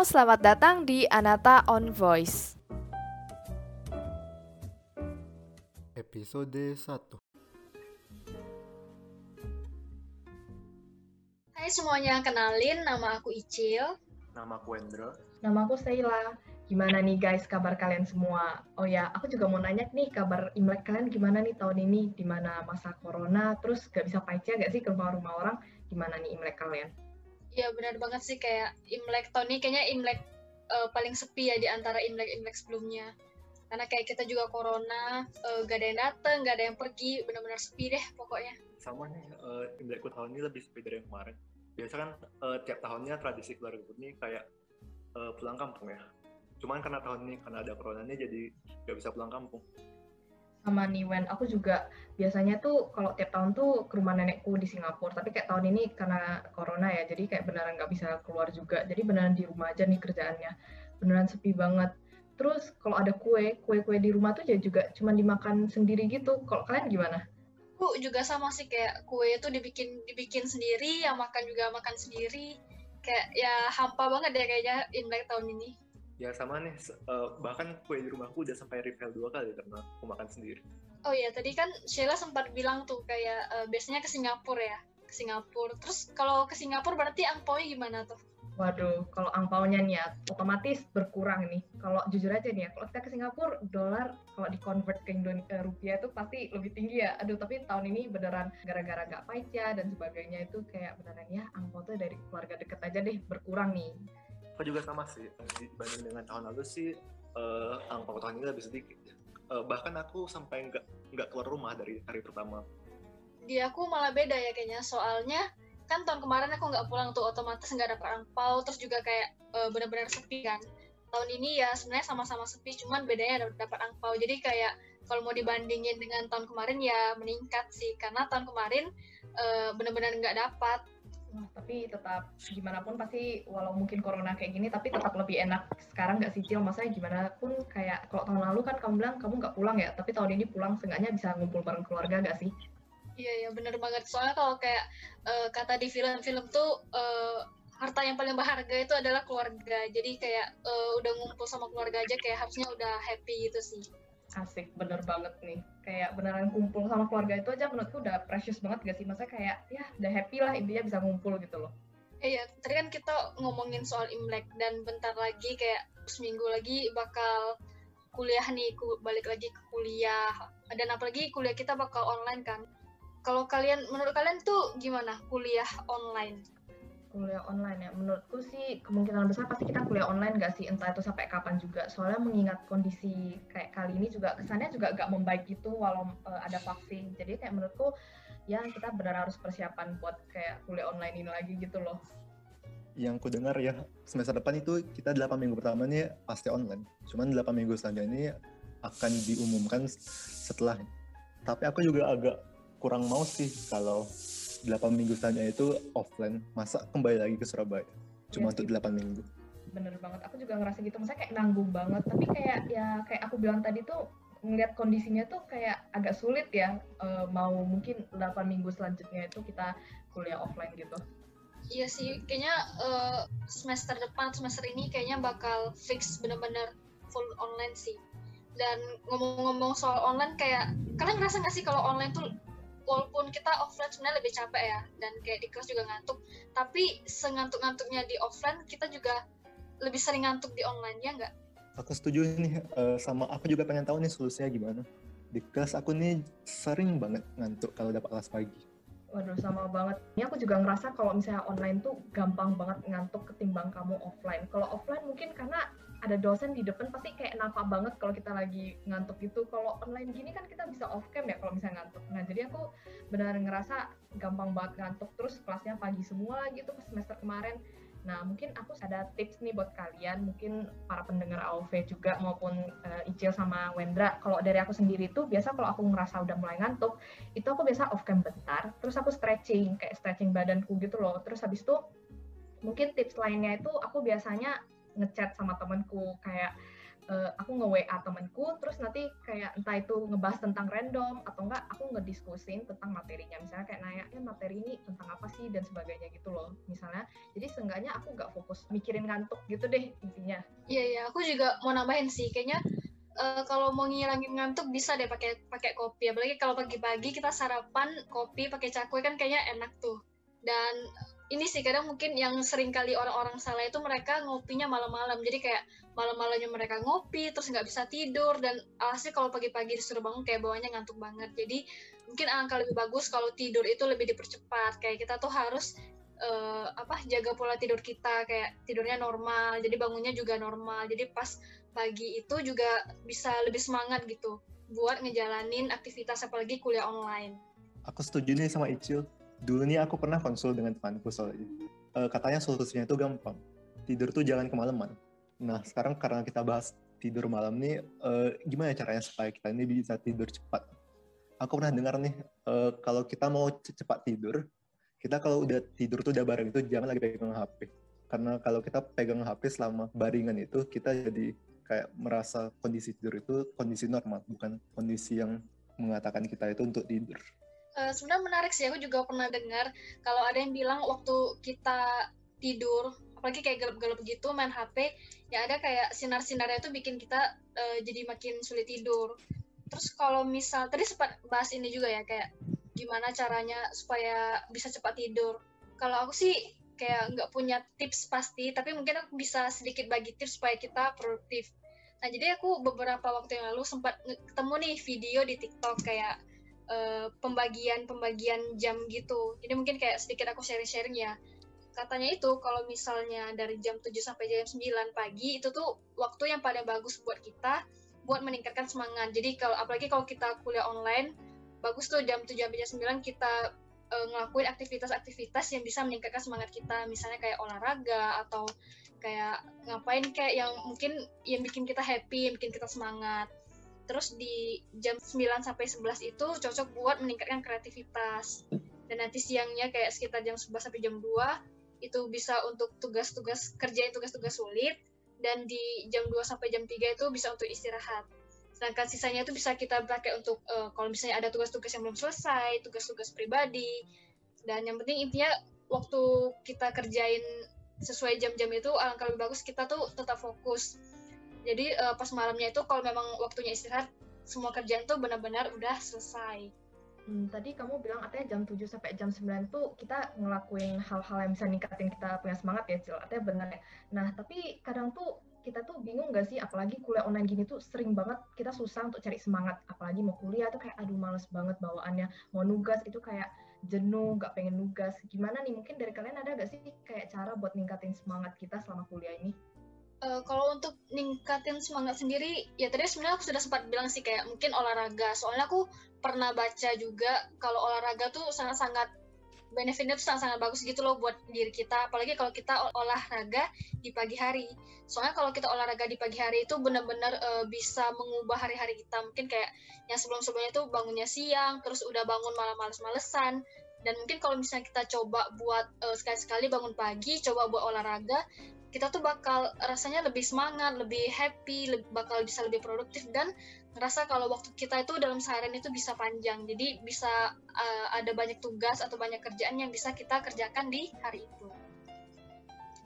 Halo, selamat datang di Anata on Voice. Episode 1 Hai semuanya, kenalin nama aku Icil. Nama aku Endro Nama aku Sheila. Gimana nih guys kabar kalian semua? Oh ya, aku juga mau nanya nih kabar Imlek kalian gimana nih tahun ini? Di mana masa corona, terus gak bisa pacar gak sih ke rumah-rumah orang? Gimana nih Imlek kalian? Ya benar banget sih kayak Imlek tahun ini kayaknya Imlek eh, paling sepi ya di antara Imlek-Imlek sebelumnya. Karena kayak kita juga corona, eh, gak ada yang dateng, gak ada yang pergi, benar-benar sepi deh pokoknya. sama nih uh, Imlekku tahun ini lebih sepi dari yang kemarin biasa kan eh, tiap tahunnya tradisi keluarga ini kayak eh, pulang kampung ya cuman karena tahun ini karena ada corona ini jadi gak bisa pulang kampung Sama nih Wen, aku juga biasanya tuh kalau tiap tahun tuh ke rumah nenekku di Singapura. Tapi kayak tahun ini karena corona ya, jadi kayak beneran nggak bisa keluar juga. Jadi beneran di rumah aja nih kerjaannya. Beneran sepi banget. Terus kalau ada kue, kue-kue di rumah tuh ya juga cuma dimakan sendiri gitu. Kalau kalian gimana? Aku juga sama sih kayak kue itu dibikin dibikin sendiri, yang makan juga makan sendiri. Kayak ya hampa banget deh kayaknya Imlek tahun ini. Ya sama nih eh, bahkan kue di rumahku udah sampai refill dua kali karena aku makan sendiri Oh iya, tadi kan Sheila sempat bilang tuh kayak eh, biasanya ke Singapura ya, ke Singapura. Terus kalau ke Singapura berarti angpaunya gimana tuh? Waduh, kalau angpaunya nih ya, otomatis berkurang nih. Kalau jujur aja nih ya, kalau kita ke Singapura, dolar kalau di-convert ke Indonesia rupiah itu pasti lebih tinggi ya. Aduh, tapi tahun ini beneran gara-gara gak paca dan sebagainya itu kayak beneran ya, angpau tuh dari keluarga deket aja deh berkurang nih. Aku juga sama sih dibanding dengan tahun lalu sih eh, angpau tahun ini lebih sedikit Eh, bahkan aku sampai nggak nggak keluar rumah dari hari pertama Di aku malah beda ya kayaknya, soalnya kan tahun kemarin aku nggak pulang tuh otomatis nggak dapet angpau, terus juga kayak eh, benar-benar sepi kan. Tahun ini ya sebenarnya sama-sama sepi, cuman bedanya dapat dapat angpau. Jadi kayak kalau mau dibandingin dengan tahun kemarin ya meningkat sih, karena tahun kemarin eh, benar-benar nggak dapat. Tapi tetap gimana pun pasti walau mungkin corona kayak gini tapi tetap lebih enak sekarang nggak sih Cil maksudnya gimana pun kayak kalau tahun lalu kan kamu bilang kamu nggak pulang ya tapi tahun ini pulang seenggaknya bisa ngumpul bareng keluarga nggak sih Iya, iya bener banget. Soalnya kalau kayak eh, kata di film-film tuh eh, harta yang paling berharga itu adalah keluarga. Jadi kayak eh, udah ngumpul sama keluarga aja kayak harusnya udah happy gitu sih. asik bener banget nih kayak beneran kumpul sama keluarga itu aja menurutku udah precious banget gak sih maksudnya kayak ya udah happy lah intinya bisa ngumpul gitu loh Iya, tadi kan kita ngomongin soal Imlek dan bentar lagi kayak seminggu lagi bakal kuliah nih, balik lagi ke kuliah. Dan apalagi kuliah kita bakal online kan. Kalau kalian, menurut kalian tuh gimana kuliah online? Kuliah online ya. Menurutku sih kemungkinan besar pasti kita kuliah online gak sih? Entah itu sampai kapan juga. Soalnya mengingat kondisi kayak kali ini juga kesannya juga gak membaik gitu walau eh, ada vaksin. Jadi kayak menurutku ya kita benar harus persiapan buat kayak kuliah online ini lagi gitu loh. Yang ku dengar ya semester depan itu kita 8 minggu pertama nih pasti online. Cuman 8 minggu selanjutnya ini akan diumumkan setelah. Tapi aku juga agak kurang mau sih kalau 8 minggu selanjutnya itu offline. Masa kembali lagi ke Surabaya? Cuma Iya untuk sih. 8 minggu. bener banget aku juga ngerasa gitu maksudnya kayak nanggung banget tapi kayak ya kayak aku bilang tadi tuh ngeliat kondisinya tuh kayak agak sulit ya eh, mau mungkin 8 minggu selanjutnya itu kita kuliah offline gitu Iya sih, kayaknya eh, semester depan, semester ini kayaknya bakal fix bener-bener full online sih. Dan ngomong-ngomong soal online, kayak kalian ngerasa nggak sih kalau online tuh walaupun kita offline sebenarnya lebih capek ya, dan kayak di kelas juga ngantuk, tapi sengantuk-ngantuknya di offline kita juga lebih sering ngantuk di online ya nggak? Aku setuju nih eh, sama aku juga pengen tahu nih solusinya gimana. Di kelas aku nih sering banget ngantuk kalau dapat kelas pagi. Waduh, sama banget. Ini aku juga ngerasa kalau misalnya online tuh gampang banget ngantuk ketimbang kamu offline. Kalau offline mungkin karena ada dosen di depan pasti kayak nampak banget kalau kita lagi ngantuk gitu. Kalau online gini kan kita bisa off cam ya kalau misalnya ngantuk. Nah, jadi aku benar ngerasa gampang banget ngantuk terus kelasnya pagi semua gitu pas semester kemarin. Nah, mungkin aku ada tips nih buat kalian, mungkin para pendengar AOV juga maupun eh, Icil sama Wendra. Kalau dari aku sendiri tuh biasa kalau aku ngerasa udah mulai ngantuk, itu aku biasa off cam bentar, terus aku stretching, kayak stretching badanku gitu loh. Terus habis itu mungkin tips lainnya itu aku biasanya ngechat sama temenku kayak uh, aku nge-WA temenku terus nanti kayak entah itu ngebahas tentang random atau enggak aku ngediskusin tentang materinya. Misalnya kayak nanya eh materi ini tentang apa sih? dan sebagainya gitu loh misalnya. Jadi seenggaknya aku nggak fokus mikirin ngantuk gitu deh intinya. Iya iya. Aku juga mau nambahin sih kayaknya uh, kalau mau ngilangin ngantuk bisa deh pakai pakai kopi. Apalagi kalau pagi-pagi kita sarapan kopi pakai cakwe kan kayaknya enak tuh. Dan ini sih kadang mungkin yang sering kali orang-orang salah itu mereka ngopinya malam-malam. Jadi kayak malam-malamnya mereka ngopi terus nggak bisa tidur dan alhasil kalau pagi-pagi disuruh bangun kayak bawahnya ngantuk banget. Jadi mungkin angka lebih bagus kalau tidur itu lebih dipercepat. Kayak kita tuh harus uh, apa jaga pola tidur kita. Kayak tidurnya normal jadi bangunnya juga normal. Jadi pas pagi itu juga bisa lebih semangat gitu buat ngejalanin aktivitas apalagi kuliah online. Aku setuju nih sama Icil dulu nih aku pernah konsul dengan temanku soalnya uh, katanya solusinya itu gampang. Tidur tuh jangan kemalaman. Nah sekarang karena kita bahas tidur malam nih uh, gimana caranya supaya kita ini bisa tidur cepat? Aku pernah dengar nih uh, kalau kita mau cepat tidur kita kalau udah tidur tuh udah bareng itu jangan lagi pegang HP karena kalau kita pegang HP selama baringan itu kita jadi kayak merasa kondisi tidur itu kondisi normal bukan kondisi yang mengatakan kita itu untuk tidur uh, sebenarnya menarik sih aku juga pernah dengar kalau ada yang bilang waktu kita tidur apalagi kayak gelap-gelap gitu main HP ya ada kayak sinar-sinarnya itu bikin kita uh, jadi makin sulit tidur. Terus kalau misal tadi sempat bahas ini juga ya kayak gimana caranya supaya bisa cepat tidur. Kalau aku sih kayak nggak punya tips pasti tapi mungkin aku bisa sedikit bagi tips supaya kita produktif. Nah jadi aku beberapa waktu yang lalu sempat ketemu nih video di TikTok kayak Eh, pembagian-pembagian jam gitu. Jadi mungkin kayak sedikit aku sharing-sharing ya. Katanya itu kalau misalnya dari jam 7 sampai jam 9 pagi itu tuh waktu yang paling bagus buat kita buat meningkatkan semangat. Jadi kalau apalagi kalau kita kuliah online, bagus tuh jam 7 sampai jam 9 kita uh, ngelakuin aktivitas-aktivitas yang bisa meningkatkan semangat kita. Misalnya kayak olahraga atau kayak ngapain kayak yang mungkin yang bikin kita happy, yang bikin kita semangat terus di jam 9 sampai 11 itu cocok buat meningkatkan kreativitas. Dan nanti siangnya kayak sekitar jam 11 sampai jam 2 itu bisa untuk tugas-tugas kerjain tugas-tugas sulit. Dan di jam 2 sampai jam 3 itu bisa untuk istirahat. Sedangkan sisanya itu bisa kita pakai untuk uh, kalau misalnya ada tugas-tugas yang belum selesai tugas-tugas pribadi. Dan yang penting intinya waktu kita kerjain sesuai jam-jam itu alangkah lebih bagus kita tuh tetap fokus jadi uh, pas malamnya itu kalau memang waktunya istirahat semua kerjaan tuh benar-benar udah selesai Hmm, tadi kamu bilang artinya jam 7 sampai jam 9 tuh kita ngelakuin hal-hal yang bisa ningkatin kita punya semangat ya, Cil. Artinya benar ya. Nah, tapi kadang tuh kita tuh bingung gak sih, apalagi kuliah online gini tuh sering banget kita susah untuk cari semangat. Apalagi mau kuliah tuh kayak aduh males banget bawaannya. Mau nugas itu kayak jenuh, gak pengen nugas. Gimana nih, mungkin dari kalian ada gak sih kayak cara buat ningkatin semangat kita selama kuliah ini? Uh, kalau untuk ningkatin semangat sendiri ya tadi sebenarnya aku sudah sempat bilang sih kayak mungkin olahraga. Soalnya aku pernah baca juga kalau olahraga tuh sangat-sangat benefitnya tuh sangat-sangat bagus gitu loh buat diri kita. Apalagi kalau kita olahraga di pagi hari. Soalnya kalau kita olahraga di pagi hari itu benar-benar uh, bisa mengubah hari-hari kita. Mungkin kayak yang sebelum-sebelumnya tuh bangunnya siang terus udah bangun malam males-malesan. Dan mungkin kalau misalnya kita coba buat uh, sekali-sekali bangun pagi coba buat olahraga kita tuh bakal rasanya lebih semangat, lebih happy, lebih, bakal bisa lebih produktif dan ngerasa kalau waktu kita itu dalam seharian itu bisa panjang. Jadi bisa uh, ada banyak tugas atau banyak kerjaan yang bisa kita kerjakan di hari itu.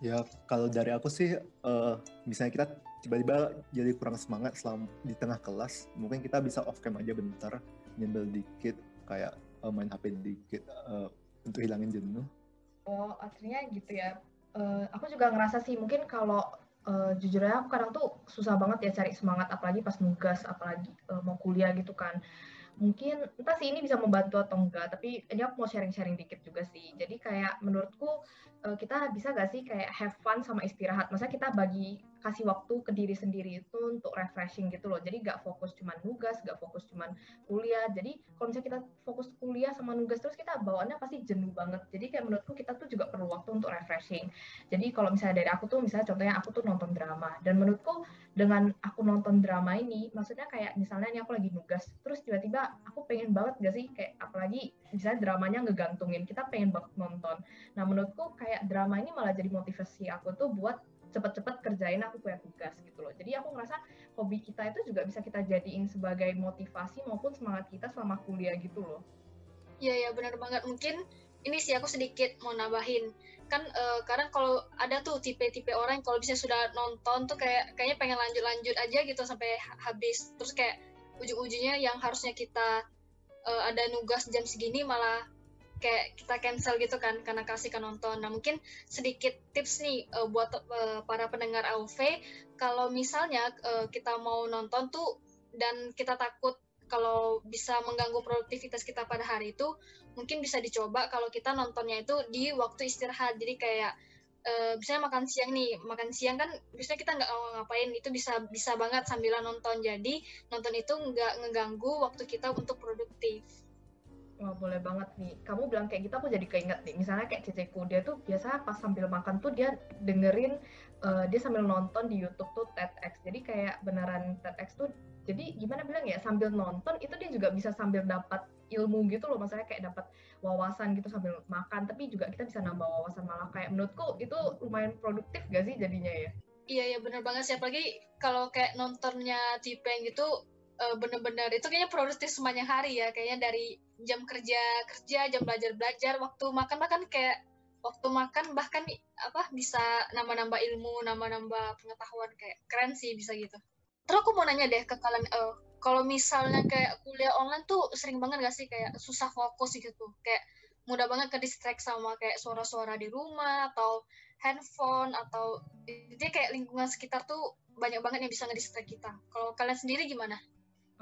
Ya, kalau dari aku sih uh, misalnya kita tiba-tiba jadi kurang semangat selama di tengah kelas, mungkin kita bisa off cam aja bentar, nyembel dikit kayak uh, main HP dikit uh, untuk hilangin jenuh. Oh, artinya gitu ya uh, aku juga ngerasa sih mungkin kalau uh, jujur aja aku kadang tuh susah banget ya cari semangat apalagi pas nugas apalagi uh, mau kuliah gitu kan. Mungkin entah sih ini bisa membantu atau enggak tapi ini aku mau sharing-sharing dikit juga sih. Jadi kayak menurutku kita bisa gak sih kayak have fun sama istirahat? Masa kita bagi kasih waktu ke diri sendiri itu untuk refreshing gitu loh. Jadi gak fokus cuman nugas, gak fokus cuman kuliah. Jadi kalau misalnya kita fokus kuliah sama nugas terus kita bawaannya pasti jenuh banget. Jadi kayak menurutku kita tuh juga perlu waktu untuk refreshing. Jadi kalau misalnya dari aku tuh misalnya contohnya aku tuh nonton drama dan menurutku dengan aku nonton drama ini maksudnya kayak misalnya ini aku lagi nugas terus tiba-tiba aku pengen banget gak sih kayak apalagi misalnya dramanya ngegantungin kita pengen banget nonton. Nah menurutku kayak drama ini malah jadi motivasi aku tuh buat cepet-cepet kerjain aku punya tugas gitu loh. Jadi aku ngerasa hobi kita itu juga bisa kita jadiin sebagai motivasi maupun semangat kita selama kuliah gitu loh. Iya ya benar banget. Mungkin ini sih aku sedikit mau nambahin. Kan uh, kadang kalau ada tuh tipe-tipe orang kalau bisa sudah nonton tuh kayak kayaknya pengen lanjut-lanjut aja gitu sampai habis. Terus kayak ujung-ujungnya yang harusnya kita uh, ada nugas jam segini malah kayak kita cancel gitu kan karena kasih kan nonton. Nah mungkin sedikit tips nih uh, buat uh, para pendengar AUV kalau misalnya uh, kita mau nonton tuh dan kita takut kalau bisa mengganggu produktivitas kita pada hari itu mungkin bisa dicoba kalau kita nontonnya itu di waktu istirahat. Jadi kayak uh, misalnya makan siang nih makan siang kan biasanya kita nggak ngapain itu bisa bisa banget sambil nonton. Jadi nonton itu nggak ngeganggu waktu kita untuk produktif Wah boleh banget nih. Kamu bilang kayak gitu aku jadi keinget nih. Misalnya kayak ceceku dia tuh biasa pas sambil makan tuh dia dengerin uh, dia sambil nonton di YouTube tuh TEDx. Jadi kayak beneran TEDx tuh jadi gimana bilang ya sambil nonton itu dia juga bisa sambil dapat ilmu gitu loh maksudnya kayak dapat wawasan gitu sambil makan tapi juga kita bisa nambah wawasan malah kayak menurutku itu lumayan produktif gak sih jadinya ya iya iya bener banget sih apalagi kalau kayak nontonnya Tipeng gitu uh, bener-bener. Itu kayaknya produktif semuanya hari ya. Kayaknya dari jam kerja kerja jam belajar belajar waktu makan makan kayak waktu makan bahkan apa bisa nambah-nambah ilmu nambah-nambah pengetahuan. Kayak keren sih bisa gitu. Terus aku mau nanya deh ke kalian, uh, kalau misalnya kayak kuliah online tuh sering banget gak sih? Kayak susah fokus gitu, kayak mudah banget ke distract sama kayak suara-suara di rumah atau handphone atau jadi kayak lingkungan sekitar tuh banyak banget yang bisa ngedistract kita. Kalau kalian sendiri gimana?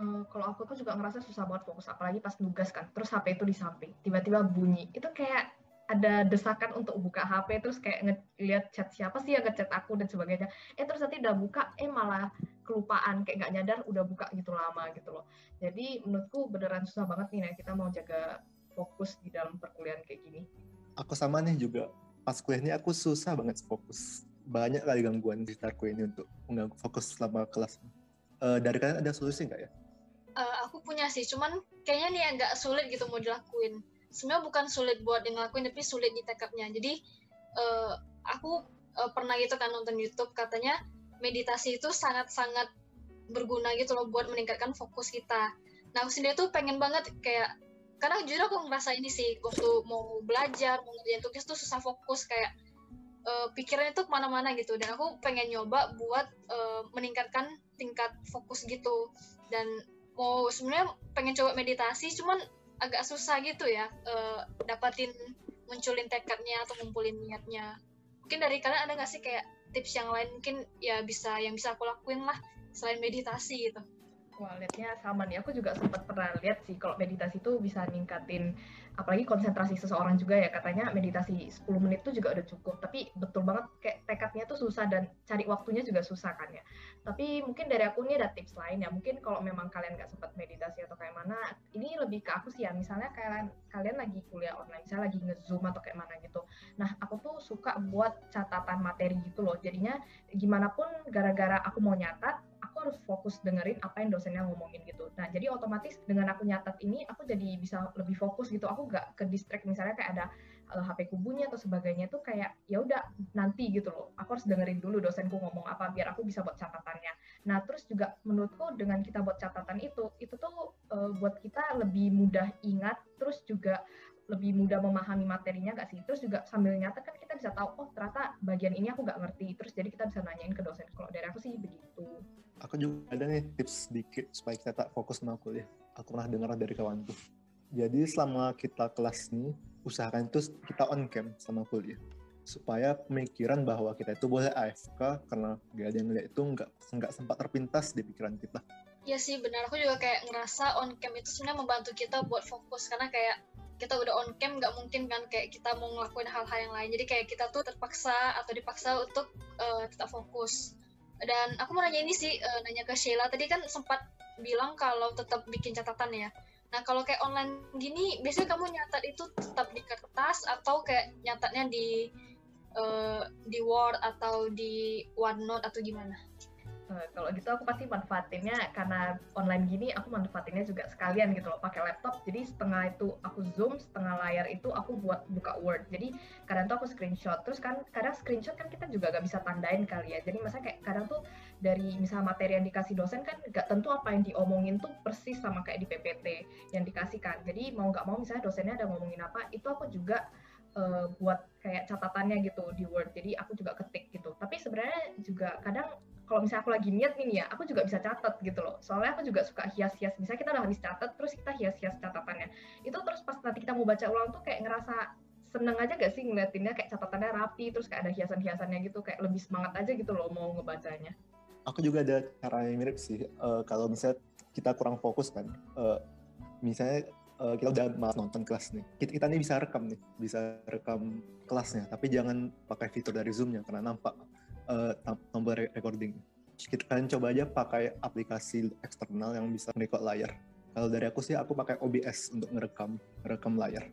Uh, kalau aku tuh juga ngerasa susah banget fokus, apalagi pas nugas kan. Terus HP itu di samping, tiba-tiba bunyi. Itu kayak ada desakan untuk buka HP terus kayak ngeliat chat siapa sih yang ngechat aku dan sebagainya. Eh terus nanti udah buka, eh malah kelupaan kayak nggak nyadar udah buka gitu lama gitu loh jadi menurutku beneran susah banget nih nah kita mau jaga fokus di dalam perkuliahan kayak gini aku sama nih juga pas kuliah ini aku susah banget fokus banyak kali gangguan di sekitarku ini untuk mengganggu fokus selama kelas uh, dari kalian ada solusi nggak ya uh, aku punya sih cuman kayaknya nih agak sulit gitu mau dilakuin. Sebenarnya bukan sulit buat ngelakuin tapi sulit di jadi uh, aku uh, pernah gitu kan nonton YouTube katanya meditasi itu sangat-sangat berguna gitu loh buat meningkatkan fokus kita. Nah aku sendiri tuh pengen banget kayak karena jujur aku ngerasa ini sih waktu mau belajar mau ngerjain tugas tuh susah fokus kayak uh, pikirannya tuh ke mana-mana gitu. Dan aku pengen nyoba buat uh, meningkatkan tingkat fokus gitu. Dan mau sebenarnya pengen coba meditasi cuman agak susah gitu ya uh, dapatin munculin tekadnya atau ngumpulin niatnya. Mungkin dari kalian ada nggak sih kayak tips yang lain? Mungkin ya bisa yang bisa aku lakuin lah selain meditasi gitu Wah, sama nih. Aku juga sempat pernah lihat sih kalau meditasi itu bisa ningkatin apalagi konsentrasi seseorang juga ya. Katanya meditasi 10 menit itu juga udah cukup. Tapi betul banget kayak tekadnya tuh susah dan cari waktunya juga susah kan ya. Tapi mungkin dari aku ini ada tips lain ya. Mungkin kalau memang kalian nggak sempat meditasi atau kayak mana, ini lebih ke aku sih ya. Misalnya kalian kalian lagi kuliah online, misalnya lagi nge-zoom atau kayak mana gitu. Nah, aku tuh suka buat catatan materi gitu loh. Jadinya gimana pun gara-gara aku mau nyatat, harus fokus dengerin apa yang dosennya ngomongin gitu. Nah, jadi otomatis dengan aku nyatat ini, aku jadi bisa lebih fokus gitu. Aku nggak ke distract misalnya kayak ada uh, eh, HP kubunya atau sebagainya itu kayak ya udah nanti gitu loh. Aku harus dengerin dulu dosenku ngomong apa biar aku bisa buat catatannya. Nah, terus juga menurutku dengan kita buat catatan itu, itu tuh uh, buat kita lebih mudah ingat, terus juga lebih mudah memahami materinya gak sih? Terus juga sambil nyata kan kita bisa tahu, oh ternyata bagian ini aku nggak ngerti. Terus jadi kita bisa nanyain ke dosen. Kalau dari aku sih begitu aku juga ada nih tips sedikit supaya kita tak fokus sama kuliah. Aku pernah dengar dari kawanku. Jadi selama kita kelas nih, usahakan itu kita on cam sama kuliah. Supaya pemikiran bahwa kita itu boleh AFK karena gak ada yang lihat itu nggak nggak sempat terpintas di pikiran kita. Iya sih benar, aku juga kayak ngerasa on cam itu sebenarnya membantu kita buat fokus karena kayak kita udah on cam nggak mungkin kan kayak kita mau ngelakuin hal-hal yang lain. Jadi kayak kita tuh terpaksa atau dipaksa untuk uh, tetap fokus. Dan aku mau nanya ini sih uh, nanya ke Sheila. Tadi kan sempat bilang kalau tetap bikin catatan ya. Nah kalau kayak online gini biasanya kamu nyatat itu tetap di kertas atau kayak nyatatnya di uh, di Word atau di OneNote atau gimana? Eh, kalau gitu aku pasti manfaatinnya karena online gini aku manfaatinnya juga sekalian gitu loh pakai laptop. Jadi setengah itu aku zoom setengah layar itu aku buat buka word. Jadi kadang tuh aku screenshot. Terus kan kadang screenshot kan kita juga gak bisa tandain kali ya. Jadi masa kayak kadang tuh dari misalnya materi yang dikasih dosen kan gak tentu apa yang diomongin tuh persis sama kayak di PPT yang dikasihkan jadi mau nggak mau misalnya dosennya ada ngomongin apa itu aku juga uh, buat kayak catatannya gitu di Word. Jadi aku juga ketik gitu. Tapi sebenarnya juga kadang kalau misalnya aku lagi niat nih ya, aku juga bisa catat gitu loh. Soalnya aku juga suka hias-hias. Misalnya kita udah habis catat, terus kita hias-hias catatannya. Itu terus pas nanti kita mau baca ulang tuh kayak ngerasa seneng aja gak sih ngeliatinnya kayak catatannya rapi, terus kayak ada hiasan-hiasannya gitu, kayak lebih semangat aja gitu loh mau ngebacanya. Aku juga ada cara yang mirip sih. Uh, kalau misalnya kita kurang fokus kan, uh, misalnya uh, kita udah malas nonton kelas nih. Kita, kita nih bisa rekam nih, bisa rekam kelasnya, tapi jangan pakai fitur dari Zoom-nya karena nampak uh, tombol recording. Kita kalian coba aja pakai aplikasi eksternal yang bisa record layar. Kalau dari aku sih aku pakai OBS untuk ngerekam ngerekam layar.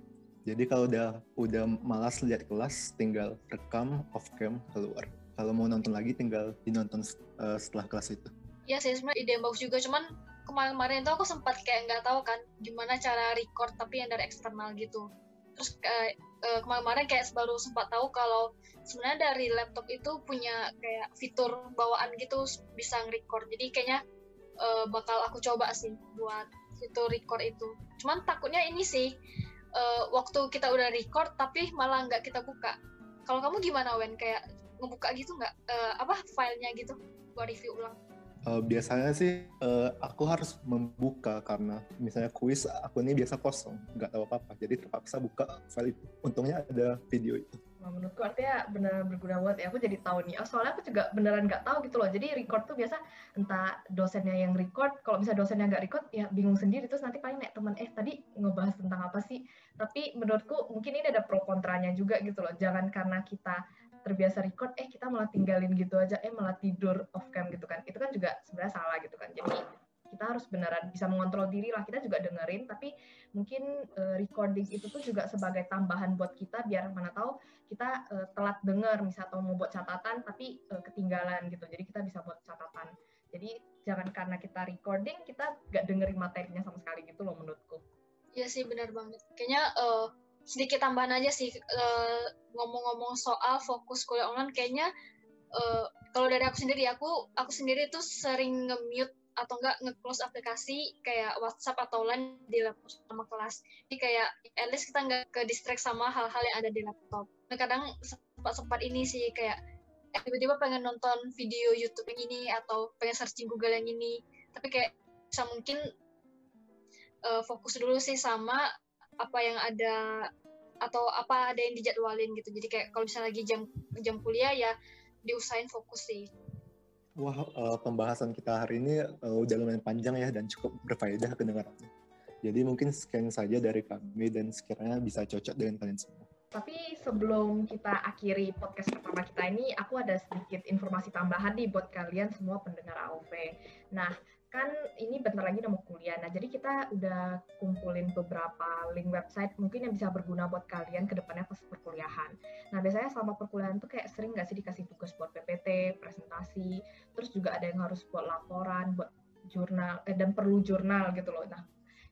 Jadi kalau udah udah malas lihat kelas, tinggal rekam off cam keluar. Kalau mau nonton lagi, tinggal dinonton uh, setelah kelas itu. Ya sih sebenarnya ide yang bagus juga, cuman kemarin-kemarin itu aku sempat kayak nggak tahu kan gimana cara record tapi yang dari eksternal gitu terus kayak uh, kemarin-kemarin kayak baru sempat tahu kalau sebenarnya dari laptop itu punya kayak fitur bawaan gitu bisa nge-record. Jadi kayaknya uh, bakal aku coba sih buat fitur record itu. Cuman takutnya ini sih uh, waktu kita udah record tapi malah nggak kita buka. Kalau kamu gimana Wen? Kayak ngebuka gitu nggak? Uh, apa filenya gitu? Buat review ulang Uh, biasanya sih uh, aku harus membuka karena misalnya kuis aku ini biasa kosong, nggak tahu apa-apa, jadi terpaksa buka file itu. Untungnya ada video itu. Menurutku artinya beneran berguna banget ya. Aku jadi tahu nih. Oh, soalnya aku juga beneran nggak tahu gitu loh. Jadi record tuh biasa entah dosennya yang record. Kalau misalnya dosennya nggak record, ya bingung sendiri. Terus nanti paling naik teman, eh tadi ngebahas tentang apa sih? Tapi menurutku mungkin ini ada pro kontranya juga gitu loh. Jangan karena kita terbiasa record eh kita malah tinggalin gitu aja eh malah tidur off cam gitu kan. Itu kan juga sebenarnya salah gitu kan. Jadi kita harus beneran bisa mengontrol diri lah. Kita juga dengerin tapi mungkin uh, recording itu tuh juga sebagai tambahan buat kita biar mana tahu kita uh, telat denger misal atau mau buat catatan tapi uh, ketinggalan gitu. Jadi kita bisa buat catatan. Jadi jangan karena kita recording kita gak dengerin materinya sama sekali gitu loh menurutku. Iya sih benar banget. Kayaknya uh, sedikit tambahan aja sih ngomong ngomong-ngomong soal fokus kuliah online kayaknya uh, kalau dari aku sendiri aku aku sendiri tuh sering nge-mute atau enggak nge-close aplikasi kayak WhatsApp atau lain di laptop sama kelas. Jadi kayak at least kita nggak ke distract sama hal-hal yang ada di laptop. Nah, kadang sempat-sempat ini sih kayak eh, tiba-tiba pengen nonton video YouTube yang ini atau pengen searching Google yang ini. Tapi kayak bisa mungkin uh, fokus dulu sih sama apa yang ada atau apa ada yang dijadwalin gitu. Jadi kayak kalau misalnya lagi jam jam kuliah ya diusahain fokus sih. Wah uh, pembahasan kita hari ini uh, udah lumayan panjang ya dan cukup berfaedah kedengarannya. Jadi mungkin sekian saja dari kami dan sekiranya bisa cocok dengan kalian semua. Tapi sebelum kita akhiri podcast pertama kita ini, aku ada sedikit informasi tambahan nih buat kalian semua pendengar AOV. Nah, kan ini bentar lagi udah mau kuliah. Nah, jadi kita udah kumpulin beberapa link website mungkin yang bisa berguna buat kalian ke depannya pas perkuliahan. Nah, biasanya selama perkuliahan tuh kayak sering nggak sih dikasih tugas buat PPT, presentasi, terus juga ada yang harus buat laporan, buat jurnal, eh, dan perlu jurnal gitu loh. Nah,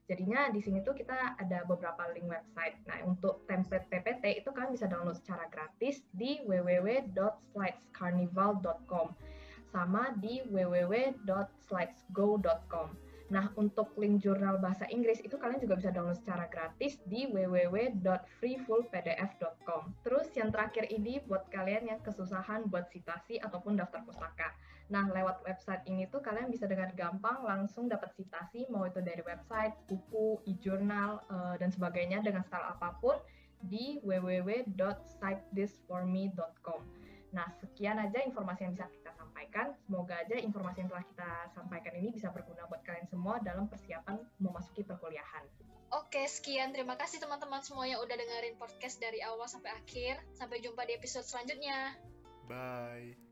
jadinya di sini tuh kita ada beberapa link website. Nah, untuk template PPT itu kalian bisa download secara gratis di www.slidescarnival.com sama di www.slidesgo.com. Nah, untuk link jurnal bahasa Inggris itu kalian juga bisa download secara gratis di www.freefullpdf.com. Terus yang terakhir ini buat kalian yang kesusahan buat citasi ataupun daftar pustaka. Nah, lewat website ini tuh kalian bisa dengan gampang langsung dapat citasi mau itu dari website, buku, e-journal, uh, dan sebagainya dengan style apa pun di www.citethistforme.com. Nah, sekian aja informasi yang bisa kita sampaikan. Semoga aja informasi yang telah kita sampaikan ini bisa berguna buat kalian semua dalam persiapan memasuki perkuliahan. Oke, sekian. Terima kasih teman-teman semua yang udah dengerin podcast dari awal sampai akhir. Sampai jumpa di episode selanjutnya. Bye.